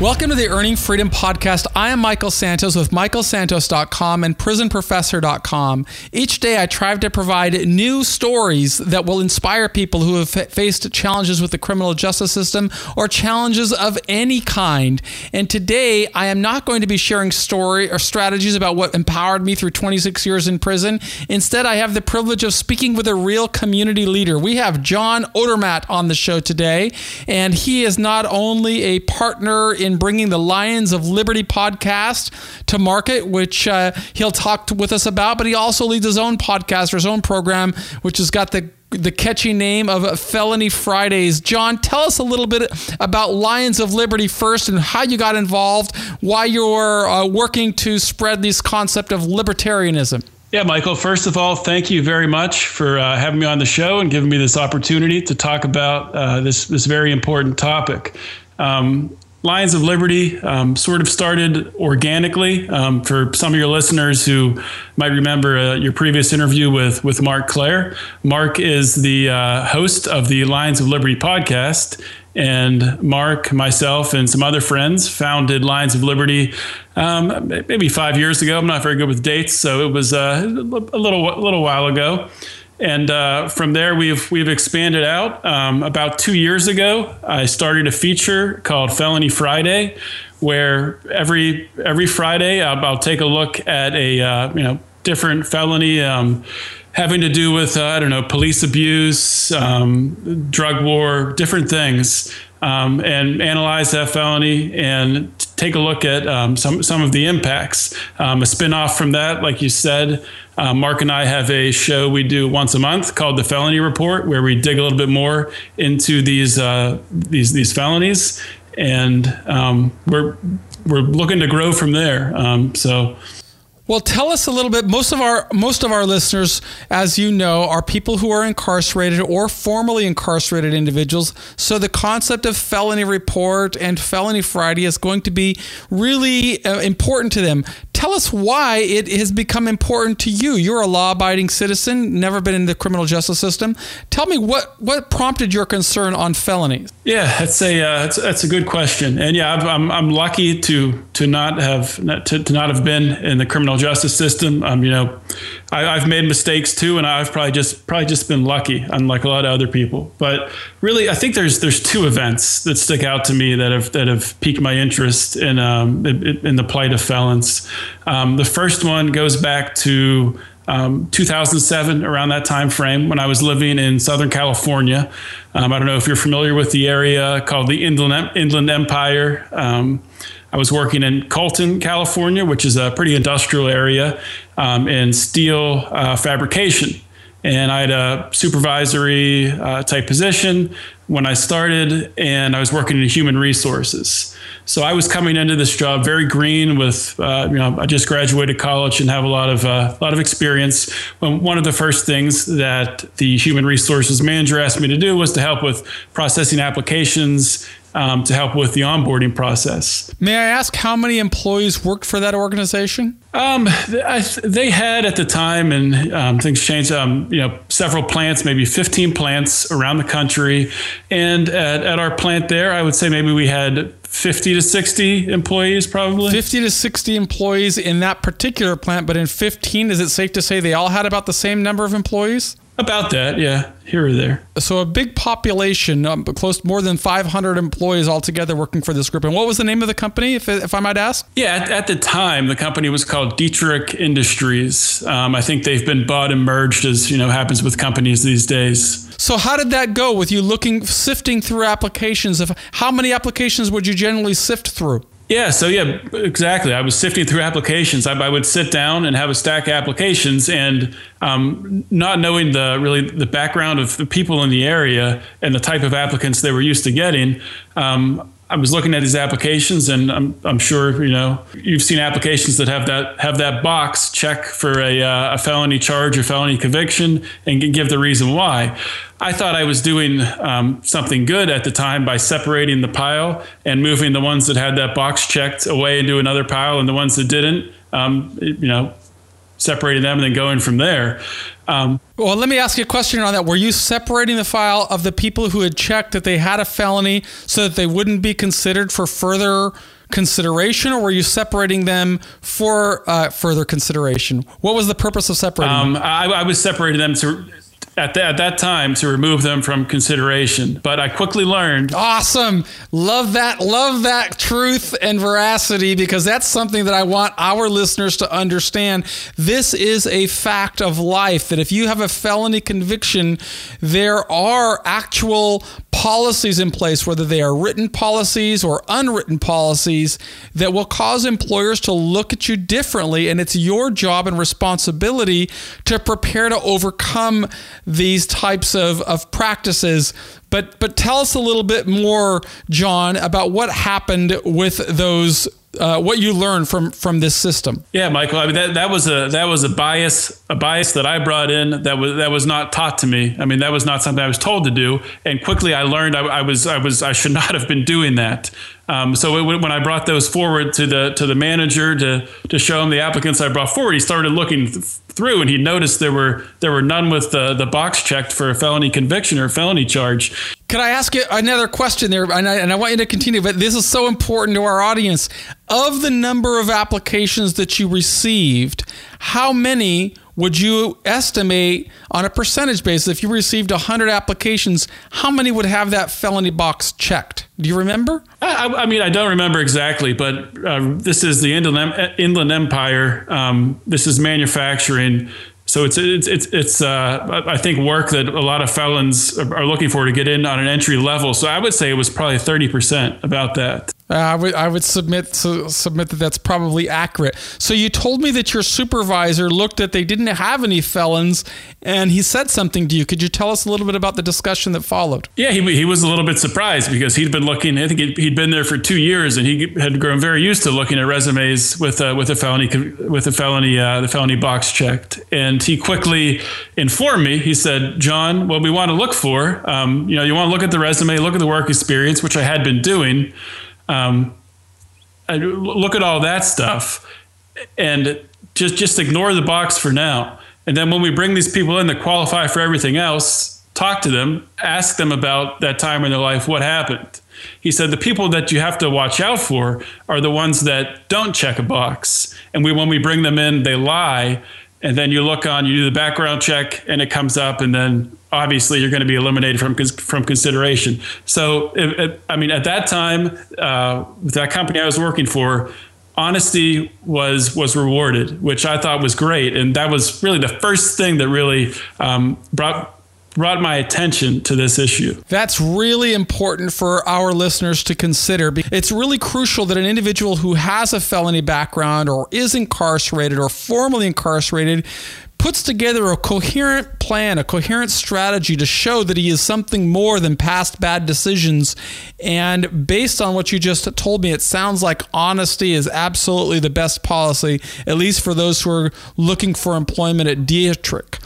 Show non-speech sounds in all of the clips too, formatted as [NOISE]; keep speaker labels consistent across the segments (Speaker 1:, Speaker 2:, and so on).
Speaker 1: Welcome to the Earning Freedom Podcast. I am Michael Santos with michaelsantos.com and prisonprofessor.com. Each day I try to provide new stories that will inspire people who have faced challenges with the criminal justice system or challenges of any kind. And today I am not going to be sharing story or strategies about what empowered me through 26 years in prison. Instead, I have the privilege of speaking with a real community leader. We have John Odermatt on the show today, and he is not only a partner in in bringing the Lions of Liberty podcast to market, which uh, he'll talk to, with us about. But he also leads his own podcast or his own program, which has got the the catchy name of Felony Fridays. John, tell us a little bit about Lions of Liberty first and how you got involved, why you're uh, working to spread this concept of libertarianism.
Speaker 2: Yeah, Michael, first of all, thank you very much for uh, having me on the show and giving me this opportunity to talk about uh, this, this very important topic. Um, Lions of Liberty um, sort of started organically. Um, for some of your listeners who might remember uh, your previous interview with, with Marc Clair, Marc is the uh, host of the Lions of Liberty podcast. And Marc, myself, and some other friends founded Lions of Liberty um, maybe five years ago. I'm not very good with dates, so it was uh, a little, a little while ago and uh, from there we've we've expanded out. Um, about two years ago, I started a feature called Felony Friday, where every every Friday I'll, I'll take a look at a uh, you know different felony. Um, having to do with uh, I don't know police abuse, um, drug war, different things, um, and analyze that felony and take a look at um, some some of the impacts. Um, a spinoff from that, like you said, uh, Marc and I have a show we do once a month called the Felony Report, where we dig a little bit more into these uh, these these felonies, and um, we're we're looking to grow from there. Um, so.
Speaker 1: Well, tell us a little bit. Most of our most of our listeners, as you know, are people who are incarcerated or formerly incarcerated individuals. So the concept of felony report and felony Friday is going to be really uh, important to them tell us why it has become important to you. You're a law-abiding citizen, never been in the criminal justice system. Tell me what what prompted your concern on felonies.
Speaker 2: Yeah, that's a uh, that's, that's, a good question, and yeah, I'm I'm lucky to to not have to, to not have been in the criminal justice system. Um, you know, I, have made mistakes too, and I've probably just probably just been lucky, unlike a lot of other people. But really, I think there's there's two events that stick out to me that have that have piqued my interest in um, in, the plight of felons. Um, the first one goes back to um, 2007, around that time frame, when I was living in Southern California. Um, I don't know if you're familiar with the area called the Inland, Inland Empire. Um, I was working in Colton, California, which is a pretty industrial area um, in steel uh, fabrication. And I had a supervisory uh, type position when I started, and I was working in human resources. So I was coming into this job very green with, uh, you know, I just graduated college and have a lot of uh, a lot of experience. One of the first things that the human resources manager asked me to do was to help with processing applications um, to help with the onboarding process.
Speaker 1: May I ask how many employees worked for that organization?
Speaker 2: Um, they had at the time, and um, things changed. Um, you know, several plants, maybe 15 plants around the country, and at, at our plant there, I would say maybe we had 50 to 60 employees, probably.
Speaker 1: 50 to 60 employees in that particular plant, but in 15, is it safe to say they all had about the same number of employees?
Speaker 2: About that, yeah, here or there.
Speaker 1: So a big population, um, close to more than 500 employees altogether working for this group. And what was the name of the company, if, if I might ask?
Speaker 2: Yeah, at, at the time, the company was called Dietrich Industries. Um, I think they've been bought and merged, as you know happens with companies these days.
Speaker 1: So how did that go with you looking, sifting through applications? Of how many applications would you generally sift through?
Speaker 2: Yeah, so yeah, exactly. I was sifting through applications. I, I would sit down and have a stack of applications, and um, not knowing the really the background of the people in the area and the type of applicants they were used to getting, um, I was looking at these applications, and I'm, I'm sure you know you've seen applications that have that have that box check for a, uh, a felony charge or felony conviction and give the reason why. I thought I was doing um, something good at the time by separating the pile and moving the ones that had that box checked away into another pile, and the ones that didn't, um, you know, separating them and then going from there. Um,
Speaker 1: well, let me ask you a question on that. Were you separating the file of the people who had checked that they had a felony so that they wouldn't be considered for further consideration, or were you separating them for uh, further consideration? What was the purpose of separating
Speaker 2: um,
Speaker 1: them?
Speaker 2: I, I was separating them to at, the, at that time to remove them from consideration. But I quickly learned.
Speaker 1: Awesome. Love that. Love that truth and veracity because that's something that I want our listeners to understand. This is a fact of life that if you have a felony conviction, there are actual policies in place, whether they are written policies or unwritten policies, that will cause employers to look at you differently. And it's your job and responsibility to prepare to overcome these types of, of practices. But but tell us a little bit more, John, about what happened with those uh, what you learned from from this system.
Speaker 2: Yeah, Michael. I mean that, that was a that was a bias a bias that I brought in that was that was not taught to me. I mean that was not something I was told to do, and quickly I learned I, I was I was I should not have been doing that. Um, so it, when I brought those forward to the to the manager to to show him the applicants I brought forward, he started looking th- through and he noticed there were there were none with the the box checked for a felony conviction or felony charge.
Speaker 1: Could I ask you another question there? And I, and I want you to continue, but this is so important to our audience. Of the number of applications that you received, how many would you estimate on a percentage basis if you received 100 applications how many would have that felony box checked do you remember
Speaker 2: i, I mean i don't remember exactly but uh, this is the inland, inland empire um, this is manufacturing so it's it's it's, it's uh, I think work that a lot of felons are looking for to get in on an entry level. So I would say it was probably thirty percent about that.
Speaker 1: Uh, I would I would submit submit that that's probably accurate. So you told me that your supervisor looked at they didn't have any felons, and he said something to you. Could you tell us a little bit about the discussion that followed?
Speaker 2: Yeah, he, he was a little bit surprised because he'd been looking. I think he'd been there for two years, and he had grown very used to looking at resumes with uh, with a felony with a felony uh, the felony box checked. And he quickly informed me. He said, "John, what we want to look for, um, you know, you want to look at the resume, look at the work experience, which I had been doing." Um, look at all that stuff and just just ignore the box for now. And then when we bring these people in that qualify for everything else, talk to them, ask them about that time in their life, what happened. He said the people that you have to watch out for are the ones that don't check a box. And we when we bring them in, they lie. And then you look on, you do the background check, and it comes up, and then obviously you're going to be eliminated from from consideration. So, it, it, I mean, at that time, uh, that company I was working for, honesty was was rewarded, which I thought was great, and that was really the first thing that really um, brought brought my attention to this issue.
Speaker 1: That's really important for our listeners to consider. It's really crucial that an individual who has a felony background or is incarcerated or formerly incarcerated puts together a coherent plan, a coherent strategy to show that he is something more than past bad decisions. And based on what you just told me, it sounds like honesty is absolutely the best policy, at least for those who are looking for employment at Dietrich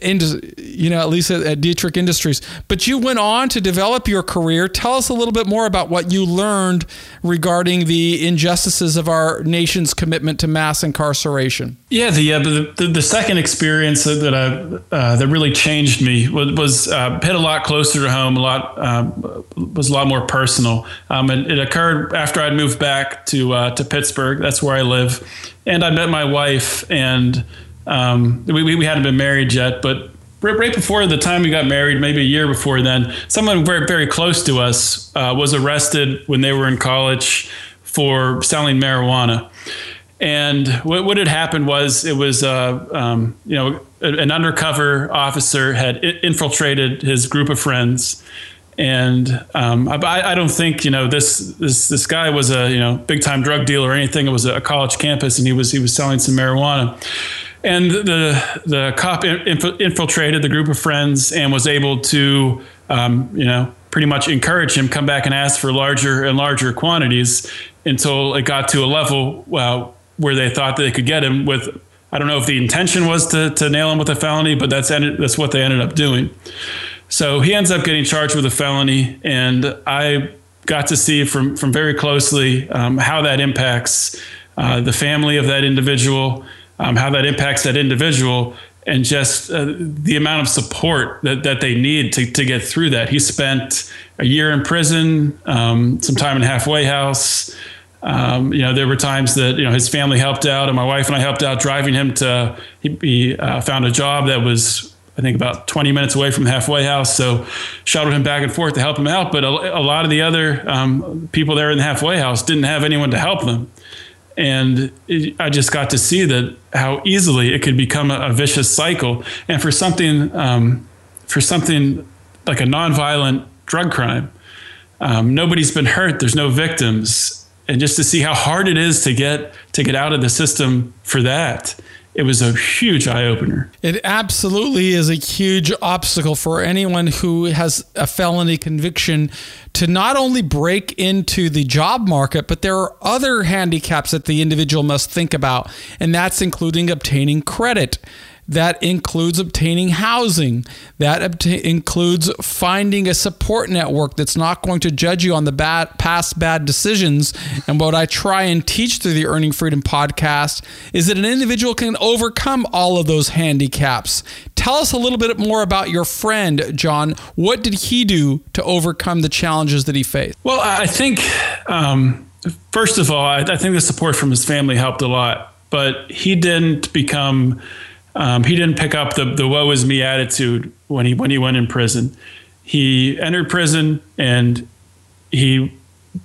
Speaker 1: you know, at least at, at, Dietrich Industries. But you went on to develop your career. Tell us a little bit more about what you learned regarding the injustices of our nation's commitment to mass incarceration.
Speaker 2: Yeah, the uh, the, the, second experience that I, uh, that really changed me was, was uh, hit a lot closer to home. A lot um, was a lot more personal. Um, and it occurred after I'd moved back to uh, to Pittsburgh. That's where I live, and I met my wife and um, we, we hadn't been married yet, but right before the time we got married, maybe a year before then, someone very, very close to us uh, was arrested when they were in college for selling marijuana. And what, what had happened was it was, uh, um, you know, an undercover officer had infiltrated his group of friends. And um, I, I, don't think you know this this this guy was a you know big time drug dealer or anything. It was a college campus, and he was he was selling some marijuana and the the cop infiltrated the group of friends and was able to um, you know pretty much encourage him come back and ask for larger and larger quantities until it got to a level where they thought they could get him with I don't know if the intention was to, to nail him with a felony, but that's ended, that's what they ended up doing. So he ends up getting charged with a felony, and I got to see from from very closely um, how that impacts uh, the family of that individual um, how that impacts that individual, and just uh, the amount of support that, that they need to, to get through that. He spent a year in prison, um, some time in halfway house. Um, you know, there were times that you know his family helped out, and my wife and I helped out driving him to. He, he uh, found a job that was, I think, about 20 minutes away from halfway house, so shuttled him back and forth to help him out. But a, a lot of the other um, people there in the halfway house didn't have anyone to help them and it, I just got to see that how easily it could become a, a vicious cycle. And for something, um, for something like a nonviolent drug crime, um, nobody's been hurt. There's no victims, and just to see how hard it is to get to get out of the system for that it was a huge eye opener.
Speaker 1: It absolutely is a huge obstacle for anyone who has a felony conviction to not only break into the job market, but there are other handicaps that the individual must think about, and that's including obtaining credit. That includes obtaining housing. That obta- includes finding a support network that's not going to judge you on the bad, past bad decisions. And what I try and teach through the Earning Freedom podcast is that an individual can overcome all of those handicaps. Tell us a little bit more about your friend, John. What did he do to overcome the challenges that he faced?
Speaker 2: Well, I think, um, first of all, I, I think the support from his family helped a lot, but he didn't become um, he didn't pick up the the woe is me attitude when he when he went in prison. He entered prison and he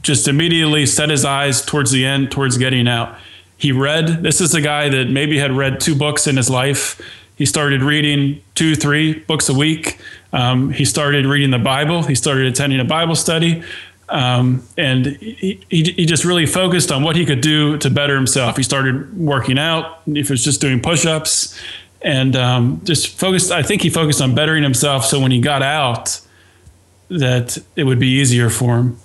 Speaker 2: just immediately set his eyes towards the end, towards getting out. He read. This is a guy that maybe had read two books in his life. He started reading two, three books a week. Um, he started reading the Bible. He started attending a Bible study. Um, and he, he, he, just really focused on what he could do to better himself. He started working out, if it was just doing push ups, and um, just focused. I think he focused on bettering himself so when he got out, that it would be easier for him.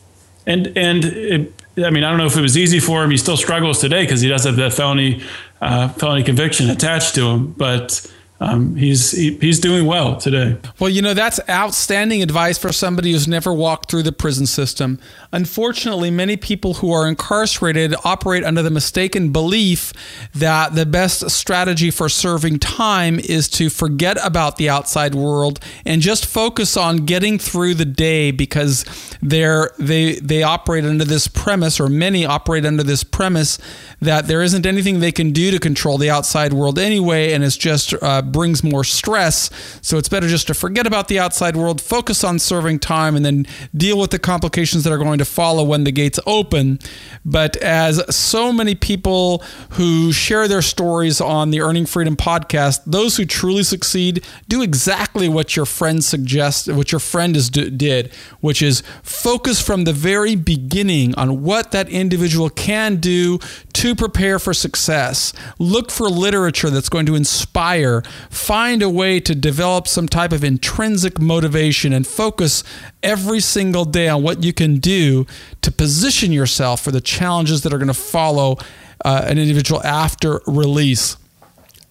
Speaker 2: And, and it, I mean, I don't know if it was easy for him. He still struggles today because he does have that felony, uh, felony conviction attached to him. But um, he's he, he's doing well today.
Speaker 1: Well, you know that's outstanding advice for somebody who's never walked through the prison system. Unfortunately, many people who are incarcerated operate under the mistaken belief that the best strategy for serving time is to forget about the outside world and just focus on getting through the day because they're they they operate under this premise, or many operate under this premise that there isn't anything they can do to control the outside world anyway, and it's just uh, brings more stress. So it's better just to forget about the outside world, focus on serving time, and then deal with the complications that are going to follow when the gates open. But as so many people who share their stories on the Earning Freedom podcast, those who truly succeed do exactly what your friend suggests, what your friend is did, which is focus from the very beginning on what that individual can do to prepare for success. Look for literature that's going to inspire, find a way to develop some type of intrinsic motivation and focus every single day on what you can do to position yourself for the challenges that are going to follow uh, an individual after release.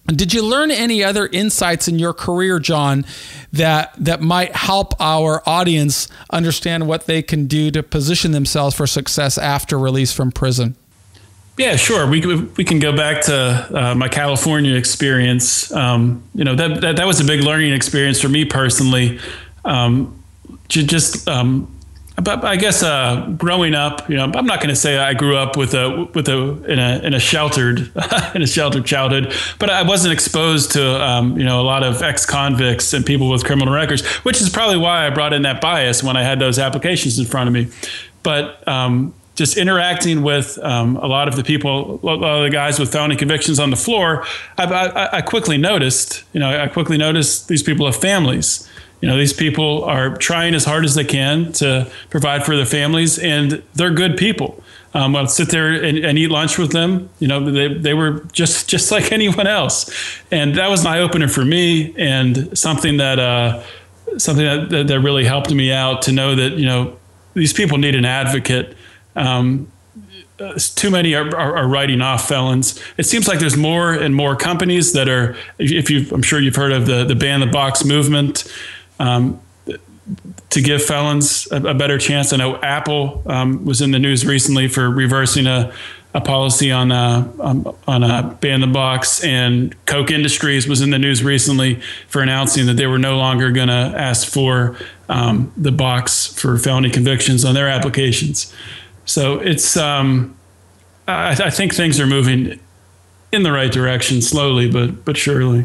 Speaker 1: Did you learn any other insights in your career, John, that that might help our audience understand what they can do to position themselves for success after release from prison?
Speaker 2: Yeah, sure. We we can go back to uh, my California experience. Um, you know that, that, that was a big learning experience for me personally. Um, just um, but I guess uh, growing up, you know, I'm not going to say I grew up with a with a in a in a sheltered [LAUGHS] in a sheltered childhood, but I wasn't exposed to um, you know a lot of ex convicts and people with criminal records, which is probably why I brought in that bias when I had those applications in front of me. But um, just interacting with um, a lot of the people, a lot of the guys with felony convictions on the floor, I, I, I, quickly noticed, you know, I quickly noticed these people have families. You know, these people are trying as hard as they can to provide for their families, and they're good people. Um, I'll sit there and, and, eat lunch with them. You know, they, they were just just like [LAUGHS] anyone else, and that was an eye opener for me, and something that uh, something that, that, that really helped me out to know that you know these people need an advocate um, uh, too many are, are, are, writing off felons. It seems like there's more and more companies that are. If you, I'm sure you've heard of the the ban the box movement. Um, to give felons a, a, better chance. I know Apple um, was in the news recently for reversing a, a policy on uh, um, on a ban the box, and Koch Industries was in the news recently for announcing that they were no longer going to ask for um, the box for felony convictions on their applications. So it's um, I, I, think things are moving in the right direction slowly, but but surely.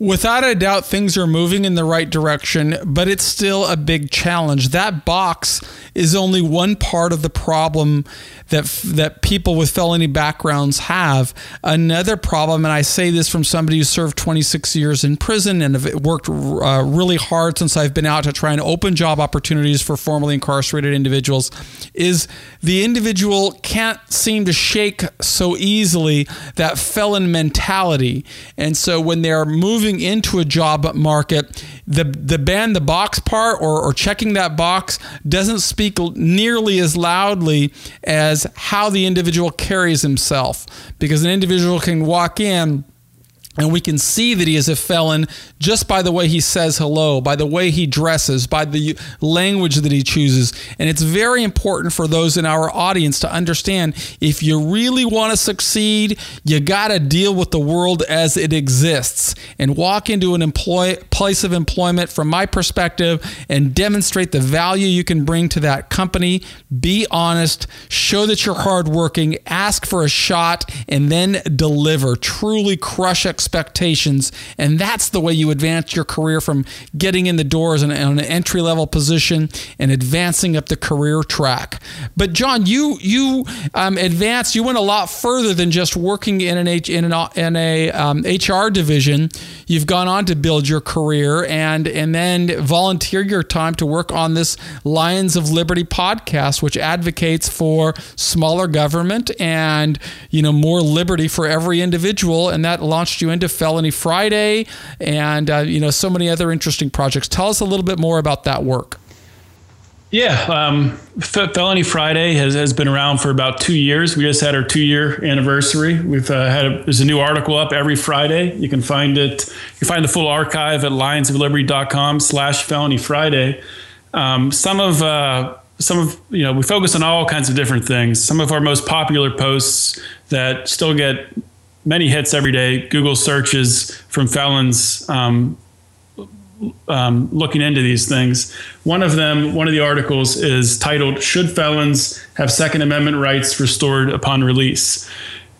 Speaker 1: Without a doubt, things are moving in the right direction, but it's still a big challenge. That box is only one part of the problem that that people with felony backgrounds have. Another problem, and I say this from somebody who served 26 years in prison and have worked uh, really hard since I've been out to try and open job opportunities for formerly incarcerated individuals, is the individual can't seem to shake so easily that felon mentality, and so when they're moving moving into a job market, the the ban the box part or, or checking that box doesn't speak nearly as loudly as how the individual carries himself. Because an individual can walk in and we can see that he is a felon just by the way he says hello, by the way he dresses, by the language that he chooses. And it's very important for those in our audience to understand if you really want to succeed, you got to deal with the world as it exists and walk into an employ- place of employment from my perspective and demonstrate the value you can bring to that company. Be honest, show that you're hardworking, ask for a shot, and then deliver. Truly crush it expectations. And that's the way you advance your career from getting in the doors on an entry level position and advancing up the career track. But John, you you um, advanced. You went a lot further than just working in an H, in an in a um, HR division. You've gone on to build your career and and then volunteer your time to work on this Lions of Liberty podcast, which advocates for smaller government and you know more liberty for every individual. And that launched you into Felony Friday and uh, you know so many other interesting projects. Tell us a little bit more about that work.
Speaker 2: Yeah, um, Felony Friday has, has been around for about two years. We just had our two year anniversary. We've uh, had a, there's a new article up every Friday. You can find it. You can find the full archive at lionsofliberty.com slash Felony Friday. Um, some of uh, some of you know we focus on all kinds of different things. Some of our most popular posts that still get many hits every day. Google searches from felons um, um, looking into these things. One of them, one of the articles is titled "Should Felons Have Second Amendment Rights Restored Upon Release?"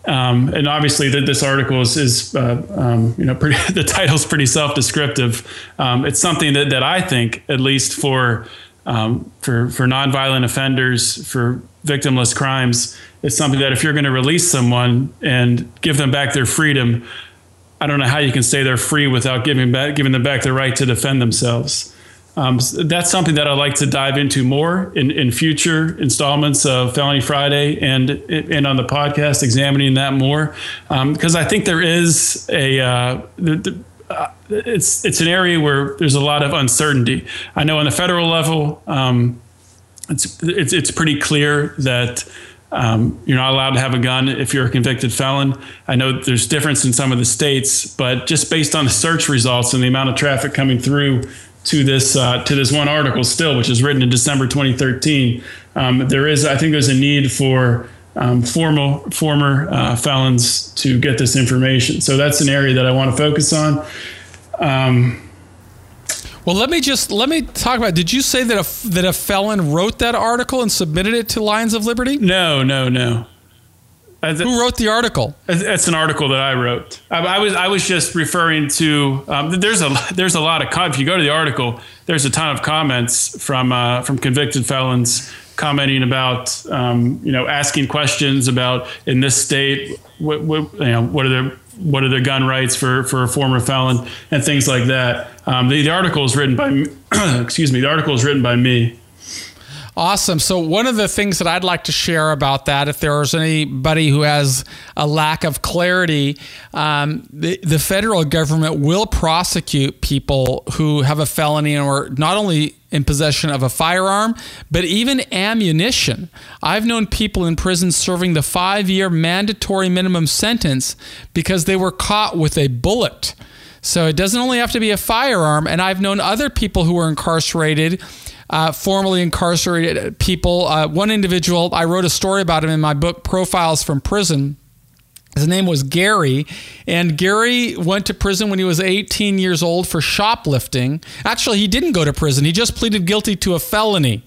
Speaker 2: Um, and obviously, that this article is, is uh, um, you know, pretty, [LAUGHS] the title's pretty self-descriptive. Um, it's something that, that I think, at least for um, for for nonviolent offenders, for victimless crimes, it's something that if you're going to release someone and give them back their freedom, I don't know how you can say they're free without giving back giving them back the right to defend themselves. Um, that's something that I'd like to dive into more in, in future installments of Felony Friday and and on the podcast, examining that more because um, I think there is a uh, the, the, uh, it's it's an area where there's a lot of uncertainty. I know on the federal level, um, it's, it's it's pretty clear that um, you're not allowed to have a gun if you're a convicted felon. I know there's difference in some of the states, but just based on the search results and the amount of traffic coming through to this uh, to this one article still, which is written in December 2013, um, there is I think there's a need for um, formal former uh, felons to get this information. So that's an area that I want to focus on. Um,
Speaker 1: well, let me just let me talk about. Did you say that a that a felon wrote that article and submitted it to Lions of Liberty?
Speaker 2: No, no, no.
Speaker 1: Who wrote the article?
Speaker 2: It's an article that I wrote. I, I was I was just referring to. Um, there's a [LAUGHS] there's a lot of if you go to the article, there's a ton of comments from uh, from convicted felons commenting about um, you know asking questions about in this state what, what you know what are the what are the gun rights for for a former felon and things like that. Um, the, the article is written by [CLEARS THROAT] excuse me. The article is written by me.
Speaker 1: Awesome. So, one of the things that I'd like to share about that, if there's anybody who has a lack of clarity, um, the, the federal government will prosecute people who have a felony are not only in possession of a firearm, but even ammunition. I've known people in prison serving the five year mandatory minimum sentence because they were caught with a bullet. So, it doesn't only have to be a firearm. And I've known other people who were incarcerated uh, formerly incarcerated people. Uh, one individual, I wrote a story about him in my book, Profiles from Prison. His name was Gary, and Gary went to prison when he was 18 years old for shoplifting. Actually, he didn't go to prison, he just pleaded guilty to a felony.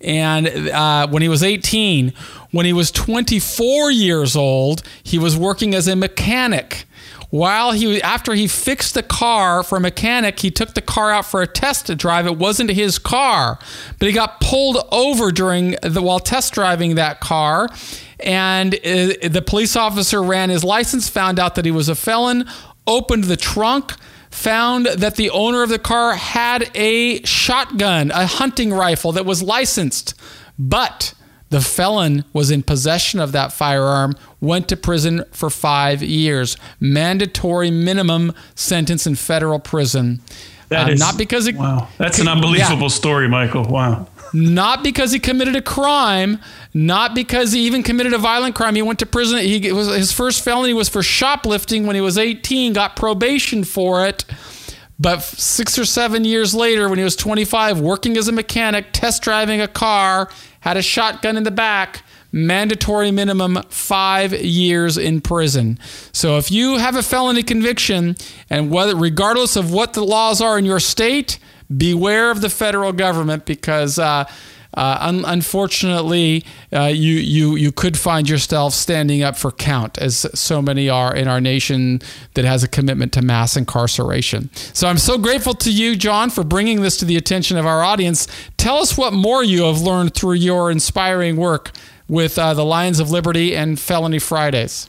Speaker 1: And uh, when he was 18, when he was 24 years old, he was working as a mechanic. While he after he fixed the car for a mechanic, he took the car out for a test drive. It wasn't his car, but he got pulled over during the while test driving that car and uh, the police officer ran his license, found out that he was a felon, opened the trunk, found that the owner of the car had a shotgun, a hunting rifle that was licensed, but the felon was in possession of that firearm, went to prison for five years. Mandatory minimum sentence in federal prison.
Speaker 2: That uh, is, not because it, wow. That's an unbelievable yeah. story, Michael. Wow
Speaker 1: not because he committed a crime, not because he even committed a violent crime. He went to prison. He was his first felony was for shoplifting when he was 18, got probation for it. But six or seven years later, when he was 25, working as a mechanic, test driving a car, had a shotgun in the back, mandatory minimum five years in prison. So if you have a felony conviction, and whether regardless of what the laws are in your state, beware of the federal government because. Uh, uh, un- unfortunately, uh, you you you could find yourself standing up for count, as so many are in our nation that has a commitment to mass incarceration. So I'm so grateful to you, John, for bringing this to the attention of our audience. Tell us what more you have learned through your inspiring work with uh, the Lions of Liberty and Felony Fridays.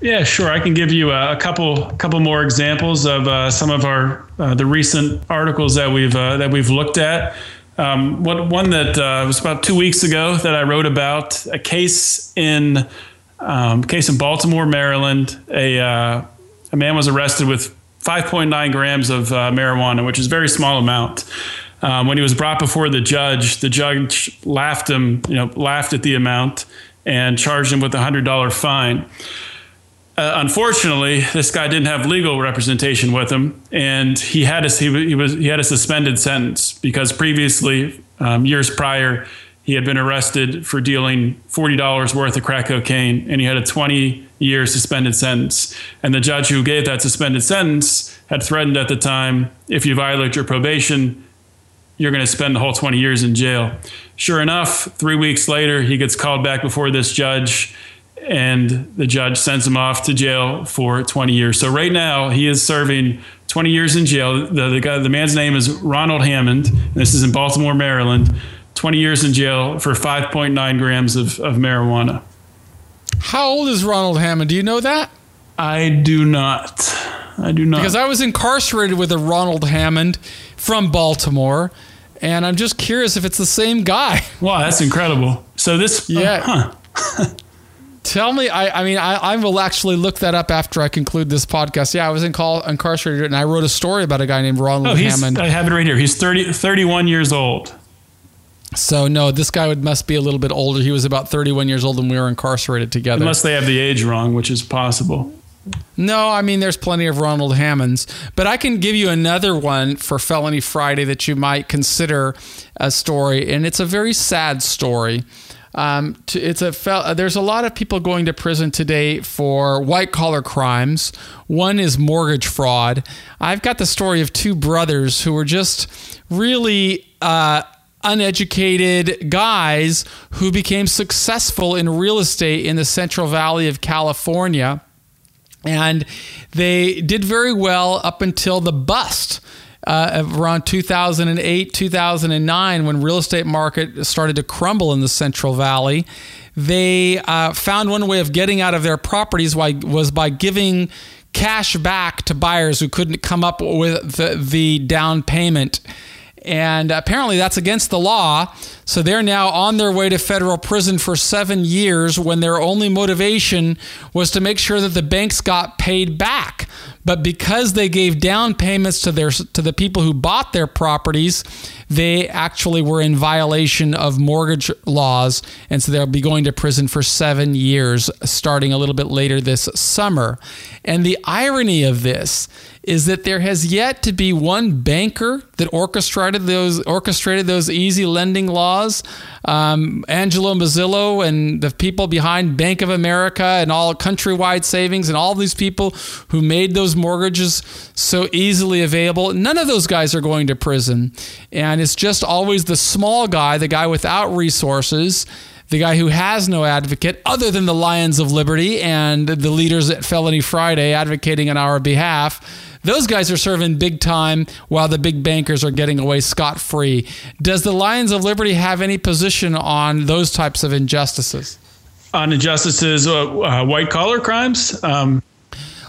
Speaker 2: Yeah, sure. I can give you a, couple couple more examples of uh, some of our uh, the recent articles that we've uh, that we've looked at. Um, what, one that uh, was about two weeks ago that I wrote about a case in um, case in Baltimore, Maryland. A uh, a man was arrested with 5.9 grams of uh, marijuana, which is a very small amount. Um, when he was brought before the judge, the judge laughed him, you know, laughed at the amount and charged him with a hundred dollar fine. Uh, unfortunately, this guy didn't have legal representation with him, and he had a he, was he had a suspended sentence because previously, um, years prior, he had been arrested for dealing forty dollars worth of crack cocaine, and he had a twenty year suspended sentence. And the judge who gave that suspended sentence had threatened at the time, if you violate your probation, you're going to spend the whole twenty years in jail. Sure enough, three weeks later, he gets called back before this judge and the judge sends him off to jail for 20 years. So right now he is serving 20 years in jail. The, the, guy, the man's name is Ronald Hammond. This is in Baltimore, Maryland. 20 years in jail for 5.9 grams of, of marijuana.
Speaker 1: How old is Ronald Hammond? Do you know that?
Speaker 2: I do not. I do not.
Speaker 1: Because I was incarcerated with a Ronald Hammond from Baltimore, and I'm just curious if it's the same guy.
Speaker 2: Wow, that's incredible. So this,
Speaker 1: yeah. Uh, huh. [LAUGHS] Tell me, I, I mean, I, I will actually look that up after I conclude this podcast. Yeah, I was in call, incarcerated and I wrote a story about a guy named Ronald oh, Hammond.
Speaker 2: I have it right here. He's 30, 31 years old.
Speaker 1: So no, this guy would must be a little bit older. He was about 31 years old when we were incarcerated together.
Speaker 2: Unless they have the age wrong, which is possible.
Speaker 1: No, I mean there's plenty of Ronald Hammonds, but I can give you another one for Felony Friday that you might consider a story, and it's a very sad story. Um, to, it's a fel- there's a lot of people going to prison today for white collar crimes. One is mortgage fraud. I've got the story of two brothers who were just really uh, uneducated guys who became successful in real estate in the Central Valley of California. And they did very well up until the bust uh, around 2008, 2009, when real estate market started to crumble in the Central Valley, they uh, found one way of getting out of their properties was by giving cash back to buyers who couldn't come up with the, the down payment. And apparently that's against the law. So they're now on their way to federal prison for seven years when their only motivation was to make sure that the banks got paid back. But because they gave down payments to their to the people who bought their properties, they actually were in violation of mortgage laws, and so they'll be going to prison for seven years, starting a little bit later this summer. And the irony of this is that there has yet to be one banker that orchestrated those orchestrated those easy lending laws. Um, Angelo Mozilo and the people behind Bank of America and all Countrywide savings and all these people who made those mortgages so easily available. None of those guys are going to prison, and it's just always the small guy, the guy without resources the guy who has no advocate other than the Lions of Liberty and the leaders at Felony Friday advocating on our behalf. Those guys are serving big time while the big bankers are getting away scot free. Does the Lions of Liberty have any position on those types of injustices?
Speaker 2: On injustices, uh, uh, white collar crimes? Um,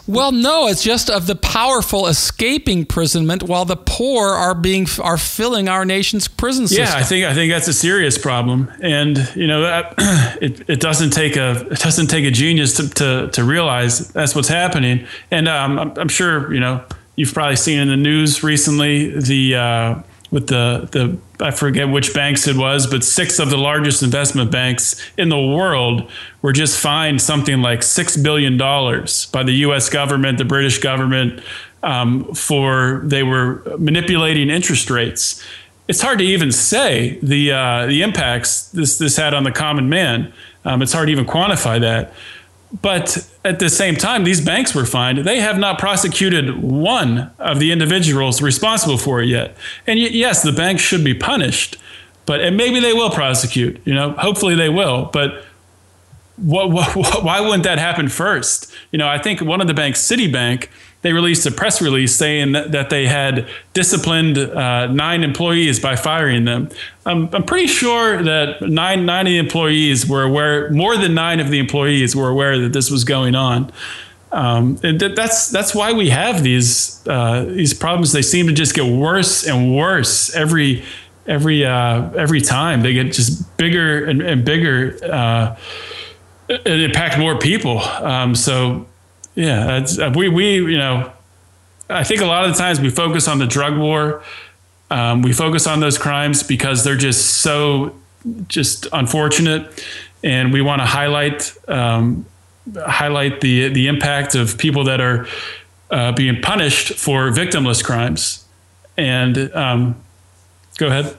Speaker 1: well, no, it's just of the powerful escaping imprisonment while the poor are being are filling our nation's prison system.
Speaker 2: Yeah, I think I think that's a serious problem, and you know, that, [CLEARS THROAT] it, it doesn't take a it doesn't take a genius to to, to realize that's what's happening. And um, I'm, I'm, sure you know you've probably seen in the news recently the. Uh, with the the I forget which banks it was, but six of the largest investment banks in the world were just fined something like six billion dollars by the U.S. government, the British government, um, for they were manipulating interest rates. It's hard to even say the uh, the impacts this this had on the common man. Um, it's hard to even quantify that. But at the same time, these banks were fined. They have not prosecuted one of the individuals responsible for it yet. And yes, the banks should be punished, but and maybe they will prosecute. You know, hopefully they will. But what, what, [LAUGHS] why wouldn't that happen first? You know, I think one of the banks, Citibank, they released a press release saying that, they had disciplined uh, nine employees by firing them. I'm, I'm pretty sure that nine, nine of the employees were aware, more than nine of the employees were aware that this was going on. Um, and that's that's why we have these uh, these problems. They seem to just get worse and worse every every uh, every time. They get just bigger and, and bigger. Uh, and impact more people. Um, so yeah, uh, we we you know, I think a lot of the times we focus on the drug war. Um, we focus on those crimes because they're just so just unfortunate, and we want to highlight um, highlight the the impact of people that are uh, being punished for victimless crimes. And um, go ahead.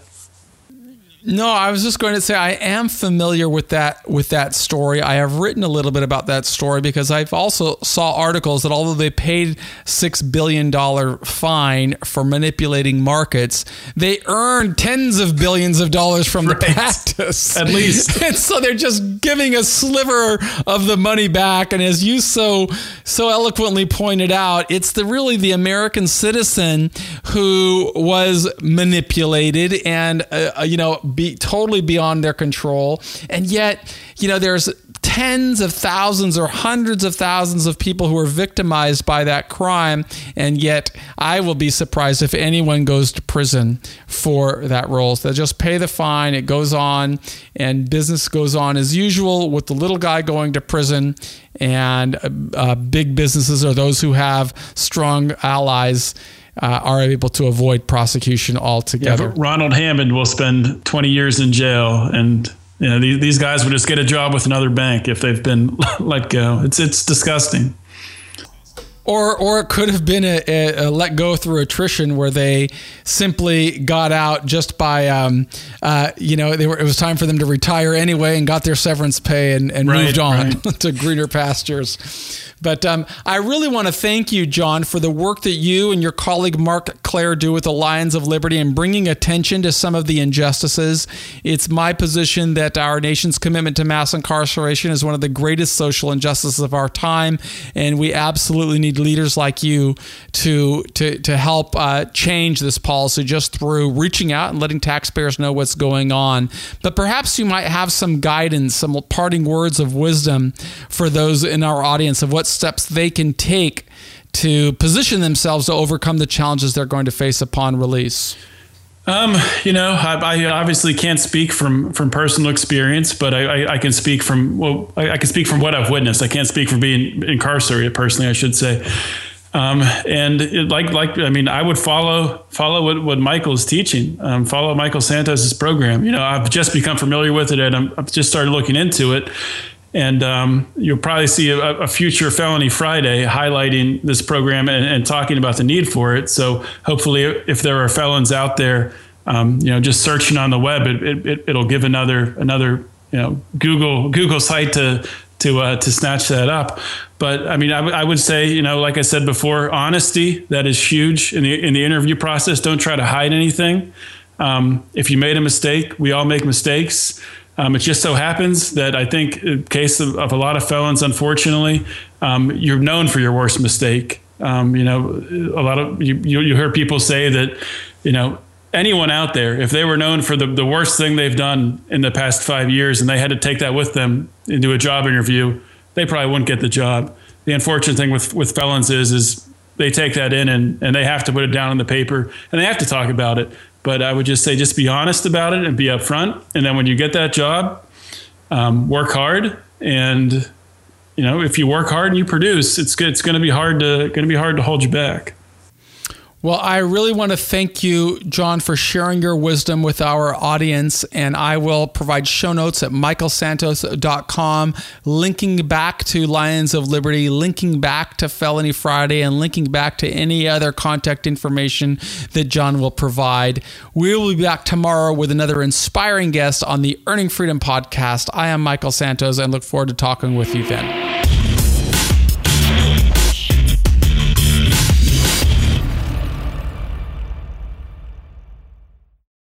Speaker 1: No, I was just going to say I am familiar with that with that story. I have written a little bit about that story because I've also saw articles that although they paid six billion dollar fine for manipulating markets, they earned tens of billions of dollars from [LAUGHS] right. the practice.
Speaker 2: At least, [LAUGHS]
Speaker 1: and so they're just giving a sliver of the money back. And as you so so eloquently pointed out, it's the really the American citizen who was manipulated and uh, you know be totally beyond their control. And yet, you know, there's tens of thousands or hundreds of thousands of people who are victimized by that crime. And yet, I will be surprised if anyone goes to prison for that role. So they just pay the fine, it goes on, and business goes on as usual with the little guy going to prison. And uh, uh big businesses are those who have strong allies uh, are able to avoid prosecution altogether.
Speaker 2: Yeah, Ronald Hammond will spend 20 years in jail, and you know these, these guys would just get a job with another bank if they've been [LAUGHS] let go. It's it's disgusting
Speaker 1: or or it could have been a, a, a, let go through attrition where they simply got out just by um, uh, you know were, it was time for them to retire anyway and got their severance pay and, and right, moved on right. [LAUGHS] to greener pastures. But um, I really want to thank you, John, for the work that you and your colleague Marc Clair do with the Lions of Liberty and bringing attention to some of the injustices. It's my position that our nation's commitment to mass incarceration is one of the greatest social injustices of our time, and we absolutely need leaders like you to to to help uh, change this policy just through reaching out and letting taxpayers know what's going on. But perhaps you might have some guidance, some parting words of wisdom for those in our audience of what steps they can take to position themselves to overcome the challenges they're going to face upon release.
Speaker 2: Um, you know, I, I, obviously can't speak from from personal experience, but I, I, I can speak from well, I, can speak from what I've witnessed. I can't speak from being incarcerated personally, I should say. Um, and it, like like I mean, I would follow follow what, what Michael's teaching. Um, follow Michael Santos's program. You know, I've just become familiar with it, and i have just started looking into it. And um, you'll probably see a, a, future Felony Friday highlighting this program and, and, talking about the need for it. So hopefully, if there are felons out there, um, you know, just searching on the web, it, it, it'll give another another you know Google Google site to to uh, to snatch that up. But I mean, I, w- I would say, you know, like I said before, honesty that is huge in the in the interview process. Don't try to hide anything. Um, if you made a mistake, we all make mistakes. Um, it just so happens that I think, in case of, of a lot of felons, unfortunately, um, you're known for your worst mistake. Um, you know, a lot of you, you, you heard people say that, you know, anyone out there, if they were known for the, the worst thing they've done in the past five years and they had to take that with them into a job interview, they probably wouldn't get the job. The unfortunate thing with, with felons is, is they take that in and, and they have to put it down on the paper and they have to talk about it. But I would just say, just be honest about it and be upfront. And then when you get that job, um, work hard. And you know, if you work hard and you produce, it's. It's going to be hard to going to be hard to hold you back.
Speaker 1: Well, I really want to thank you, John, for sharing your wisdom with our audience. And I will provide show notes at michaelsantos.com, linking back to Lions of Liberty, linking back to Felony Friday, and linking back to any other contact information that John will provide. We will be back tomorrow with another inspiring guest on the Earning Freedom podcast. I am Michael Santos and look forward to talking with you then.